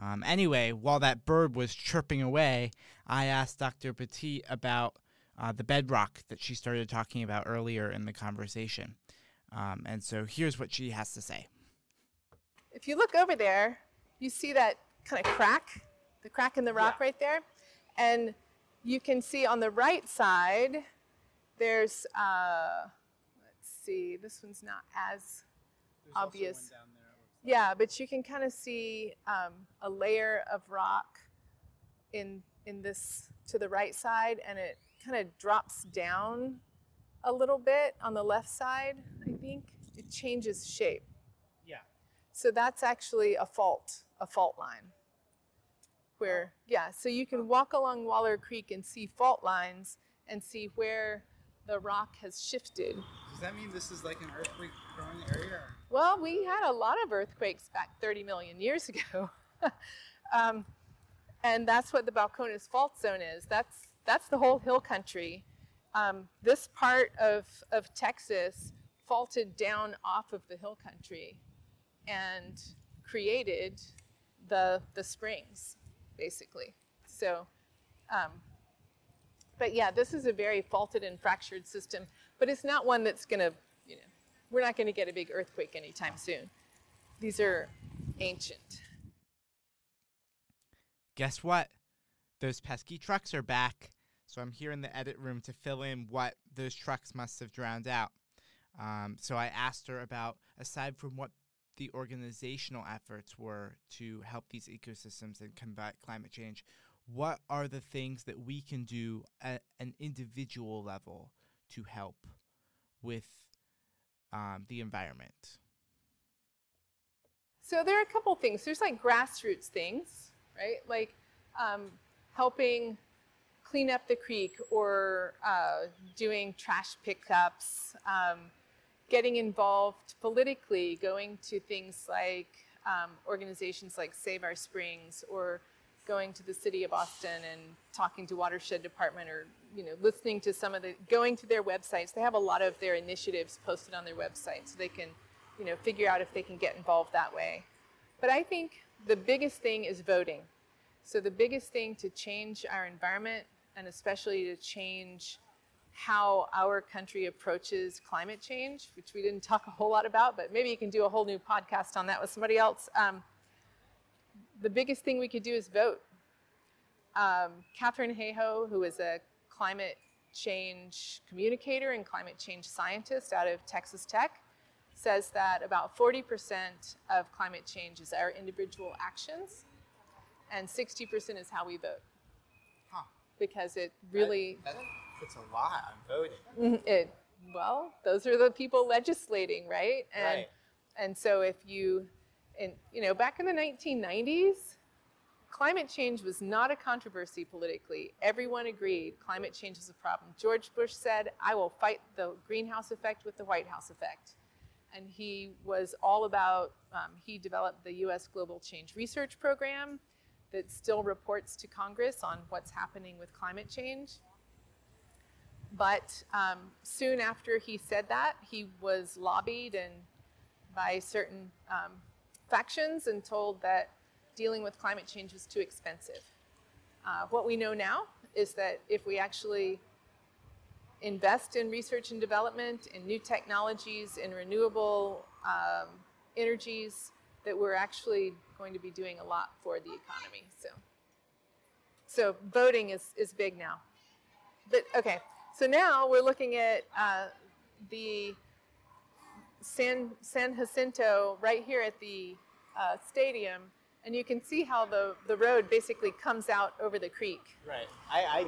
Um, anyway, while that bird was chirping away, I asked Dr. Poteet about uh, the bedrock that she started talking about earlier in the conversation. Um, and so here's what she has to say. If you look over there, you see that kind of crack, the crack in the rock Yeah. right there. And you can see on the right side, there's, uh, let's see, this one's not as There's also Obvious. one down there, like. Yeah, but you can kind of see um, a layer of rock in in this to the right side, and it kind of drops down a little bit on the left side. I think it changes shape. Yeah. So that's actually a fault, a fault line. Where yeah, so you can walk along Waller Creek and see fault lines and see where the rock has shifted. Does that mean this is like an earthquake prone area? Well, we had a lot of earthquakes back 30 million years ago. um, and that's what the Balcones Fault Zone is. That's, that's the whole hill country. Um, this part of, of Texas faulted down off of the hill country and created the, the springs, basically. So, um, but yeah, this is a very faulted and fractured system, but it's not one that's going to, you know, we're not going to get a big earthquake anytime soon. These are ancient. Guess what? Those pesky trucks are back. So I'm here in the edit room to fill in what those trucks must have drowned out. Um, so I asked her about, aside from what the organizational efforts were to help these ecosystems and combat climate change, what are the things that we can do at an individual level to help with um, the environment? So there are a couple things. There's like grassroots things, right? Like um, helping clean up the creek or uh, doing trash pickups, um, getting involved politically, going to things like um, organizations like Save Our Springs or going to the city of Austin and talking to watershed department or you know listening to some of the going to their websites. They have a lot of their initiatives posted on their website so they can you know figure out if they can get involved that way. But i think the biggest thing is voting. So the biggest thing to change our environment and especially to change how our country approaches climate change which we didn't talk a whole lot about but maybe you can do a whole new podcast on that with somebody else um, the biggest thing we could do is vote. Um, Katharine Hayhoe, who is a climate change communicator and climate change scientist out of Texas Tech, says that about 40% of climate change is our individual actions, and 60% is how we vote. Huh. Because it really, That, that puts a lot I'm voting. it, well, those are the people legislating, right? And Right. and so if you, and you know, back in the 1990s, climate change was not a controversy politically. Everyone agreed climate change is a problem. George Bush said, I will fight the greenhouse effect with the White House effect. And he was all about, um, he developed the US Global Change Research Program that still reports to Congress on what's happening with climate change. But um, soon after he said that, he was lobbied and by certain um, factions and told that dealing with climate change was too expensive. Uh, what we know now is that if we actually invest in research and development, in new technologies, in renewable um, energies, that we're actually going to be doing a lot for the economy. So, so voting is, is big now. But okay, so now we're looking at uh, the San, San Jacinto right here at the uh, stadium, and you can see how the, the road basically comes out over the creek. Right. I, I had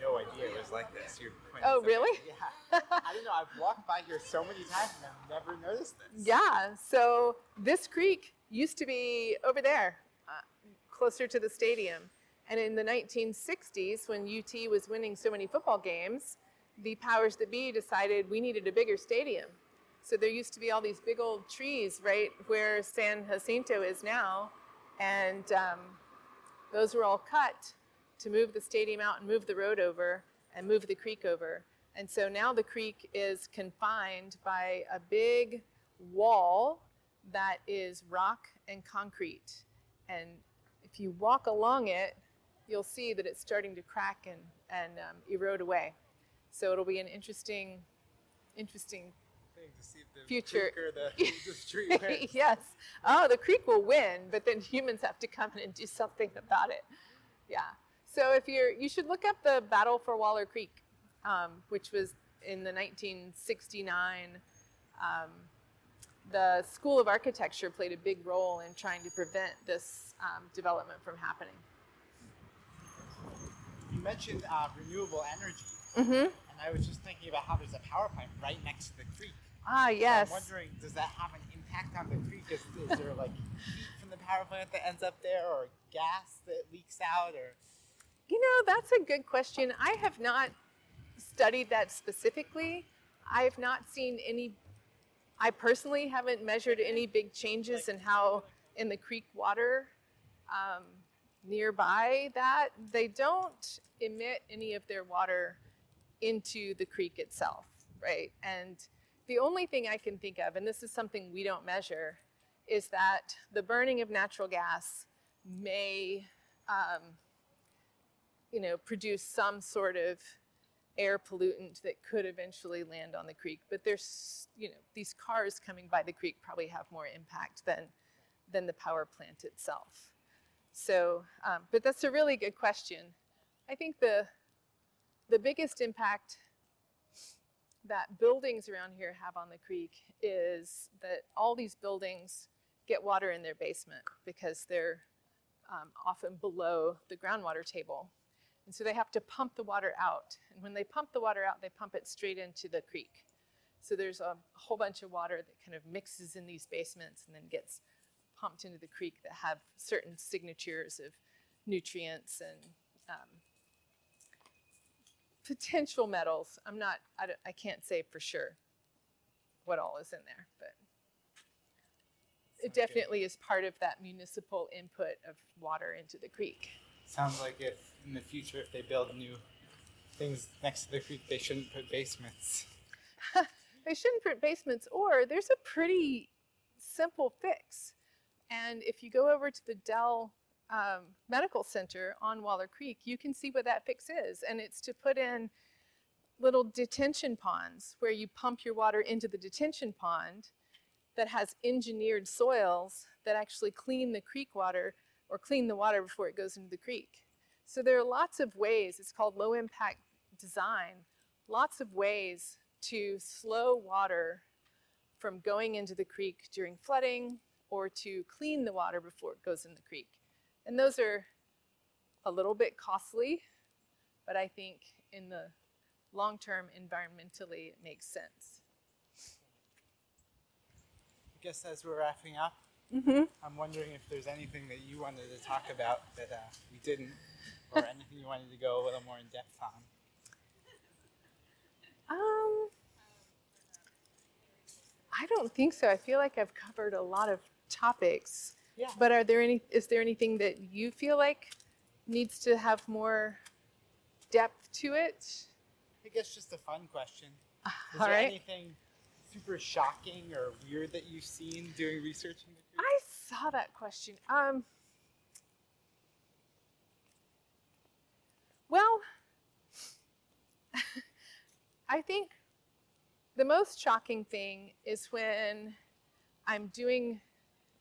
no idea it was like this. You're Oh, so- really? Yeah. I don't know. I've walked by here so many times and I've never noticed this. Yeah, so this creek used to be over there, uh, closer to the stadium. And in the 1960s, when UT was winning so many football games, the powers that be decided we needed a bigger stadium. So there used to be all these big old trees right where San Jacinto is now, and um, those were all cut to move the stadium out and move the road over and move the creek over. And so now the creek is confined by a big wall that is rock and concrete. And if you walk along it, you'll see that it's starting to crack and, and um, erode away. So it'll be an interesting, interesting Thing to see if the Future. creek or the, the street wins. yes. Oh, the creek will win, but then humans have to come in and do something about it. Yeah. So if you're, you should look up the Battle for Waller Creek, um, which was in the 1969. Um, the School of Architecture played a big role in trying to prevent this um, development from happening. You mentioned uh, renewable energy, Mm-hmm. and I was just thinking about how there's a power plant right next to the creek. Ah, So yes. I'm wondering, does that have an impact on the creek? Is, is there like heat from the power plant that ends up there, or gas that leaks out, or You know, that's a good question. I have not studied that specifically. I have not seen any, I personally haven't measured any big changes in how, in the creek water um, nearby that. They don't emit any of their water into the creek itself, right? And the only thing I can think of, and this is something we don't measure, is that the burning of natural gas may um, you know, produce some sort of air pollutant that could eventually land on the creek. But there's, you know, these cars coming by the creek probably have more impact than than the power plant itself. So, um, but that's a really good question. I think the the biggest impact that buildings around here have on the creek is that all these buildings get water in their basement because they're um, often below the groundwater table. And so they have to pump the water out. And when they pump the water out, they pump it straight into the creek. So there's a whole bunch of water that kind of mixes in these basements and then gets pumped into the creek that have certain signatures of nutrients and um, potential metals. I'm not, I, I can't say for sure what all is in there, but it definitely is part of that municipal input of water into the creek. Sounds like if in the future, if they build new things next to the creek, they shouldn't put basements. they shouldn't put basements, or there's a pretty simple fix. And if you go over to the Dell um, Medical Center on Waller Creek, you can see what that fix is. And it's to put in little detention ponds where you pump your water into the detention pond that has engineered soils that actually clean the creek water or clean the water before it goes into the creek. So there are lots of ways, it's called low impact design, lots of ways to slow water from going into the creek during flooding or to clean the water before it goes in the creek. And those are a little bit costly, but I think in the long term, environmentally, it makes sense. I guess as we're wrapping up, Mm-hmm. I'm wondering if there's anything that you wanted to talk about that uh, we didn't, or anything you wanted to go a little more in depth on. Um, I don't think so. I feel like I've covered a lot of topics. Yeah. But are there any? Is there anything that you feel like needs to have more depth to it? I guess just a fun question. Is All there right. anything super shocking or weird that you've seen doing research in the? I saw that question. Um, well, I think the most shocking thing is when I'm doing,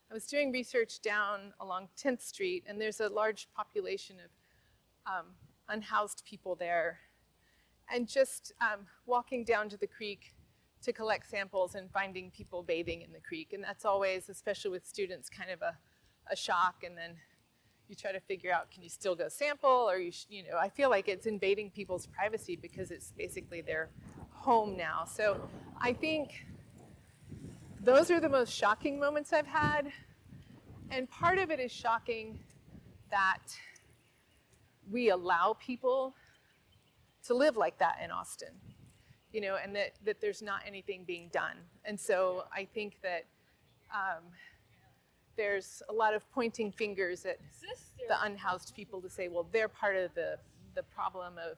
I was doing research down along 10th Street, and there's a large population of um, unhoused people there. And just um, walking down to the creek to collect samples and finding people bathing in the creek. And that's always, especially with students, kind of a, a shock. And then you try to figure out can you still go sample or you, sh- you know, I feel like it's invading people's privacy because it's basically their home now. So I think those are the most shocking moments I've had. And part of it is shocking that we allow people to live like that in Austin you know, and that, that there's not anything being done. And so I think that um, there's a lot of pointing fingers at the unhoused people to say, well, they're part of the, the problem of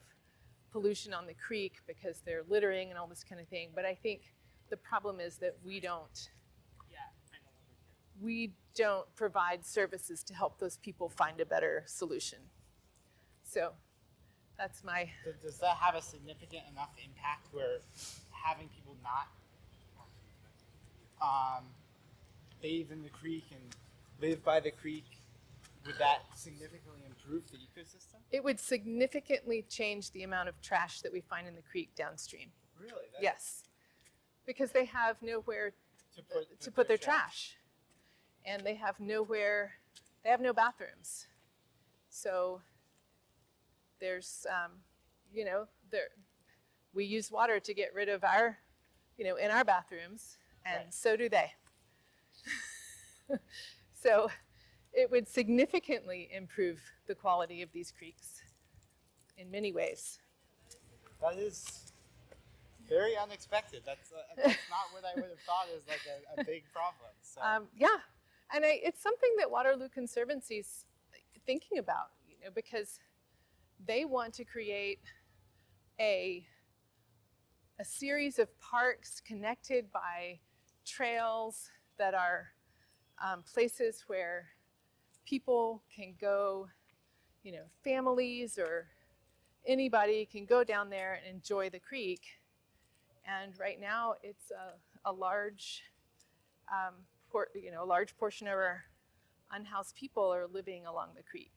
pollution on the creek because they're littering and all this kind of thing. But I think the problem is that we don't we don't provide services to help those people find a better solution. So that's my Does- Does that have a significant enough impact where having people not um, bathe in the creek and live by the creek, would that significantly improve the ecosystem? It would significantly change the amount of trash that we find in the creek downstream. Really? That's- Yes. Because they have nowhere To put, to put their trash. And they have nowhere, they have no bathrooms. So there's, um, you know, there, we use water to get rid of our, you know, in our bathrooms, and Right. so do they. so it would significantly improve the quality of these creeks in many ways. That is very unexpected. That's, uh, that's not what I would have thought is like a, a big problem. So. Um, yeah, and I, it's something that Waterloo Conservancy's thinking about, you know, because they want to create a a series of parks connected by trails that are um, places where people can go, you know, families or anybody can go down there and enjoy the creek. And right now, it's a, a large um, por- you know, a large portion of our unhoused people are living along the creek.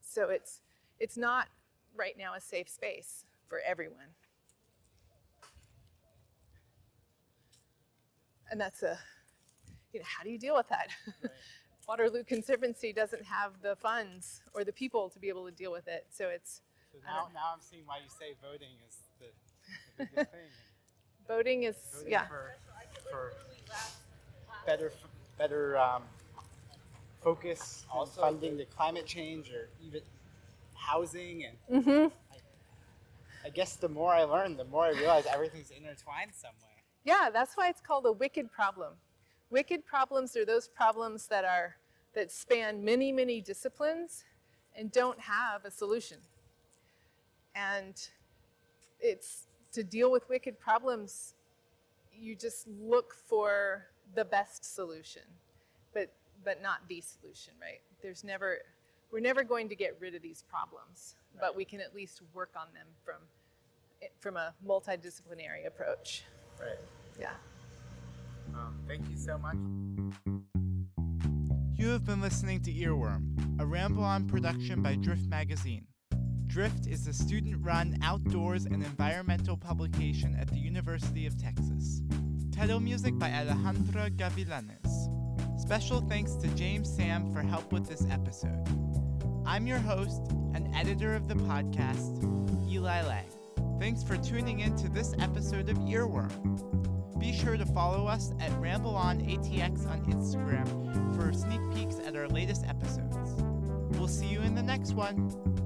So it's it's not right now a safe space for everyone. And that's a, you know, how do you deal with that? Right. Waterloo Conservancy doesn't have the funds or the people to be able to deal with it. So it's So now, now I'm seeing why you say voting is the, the biggest thing. voting is Voting yeah. for, for better, better um, focus on Also- funding the climate change or even housing. And Mhm. I, I guess the more I learn, the more I realize everything's intertwined somewhere. Yeah, that's why it's called a wicked problem. Wicked problems are those problems that are that span many, many disciplines and don't have a solution. And it's to deal with wicked problems, you just look for the best solution, but but not the solution, right? There's never we're never going to get rid of these problems, but we can at least work on them from from a multidisciplinary approach. Right. Yeah. Um, thank you so much. You have been listening to Earworm, a ramble on production by Drift Magazine. Drift is a student run outdoors and environmental publication at the University of Texas. Title music by Alejandra Gavilanes. Special thanks to James Sam for help with this episode. I'm your host and editor of the podcast, Eli Lang. Thanks for tuning in to this episode of Earworm. Be sure to follow us at RambleOnATX on Instagram for sneak peeks at our latest episodes. We'll see you in the next one.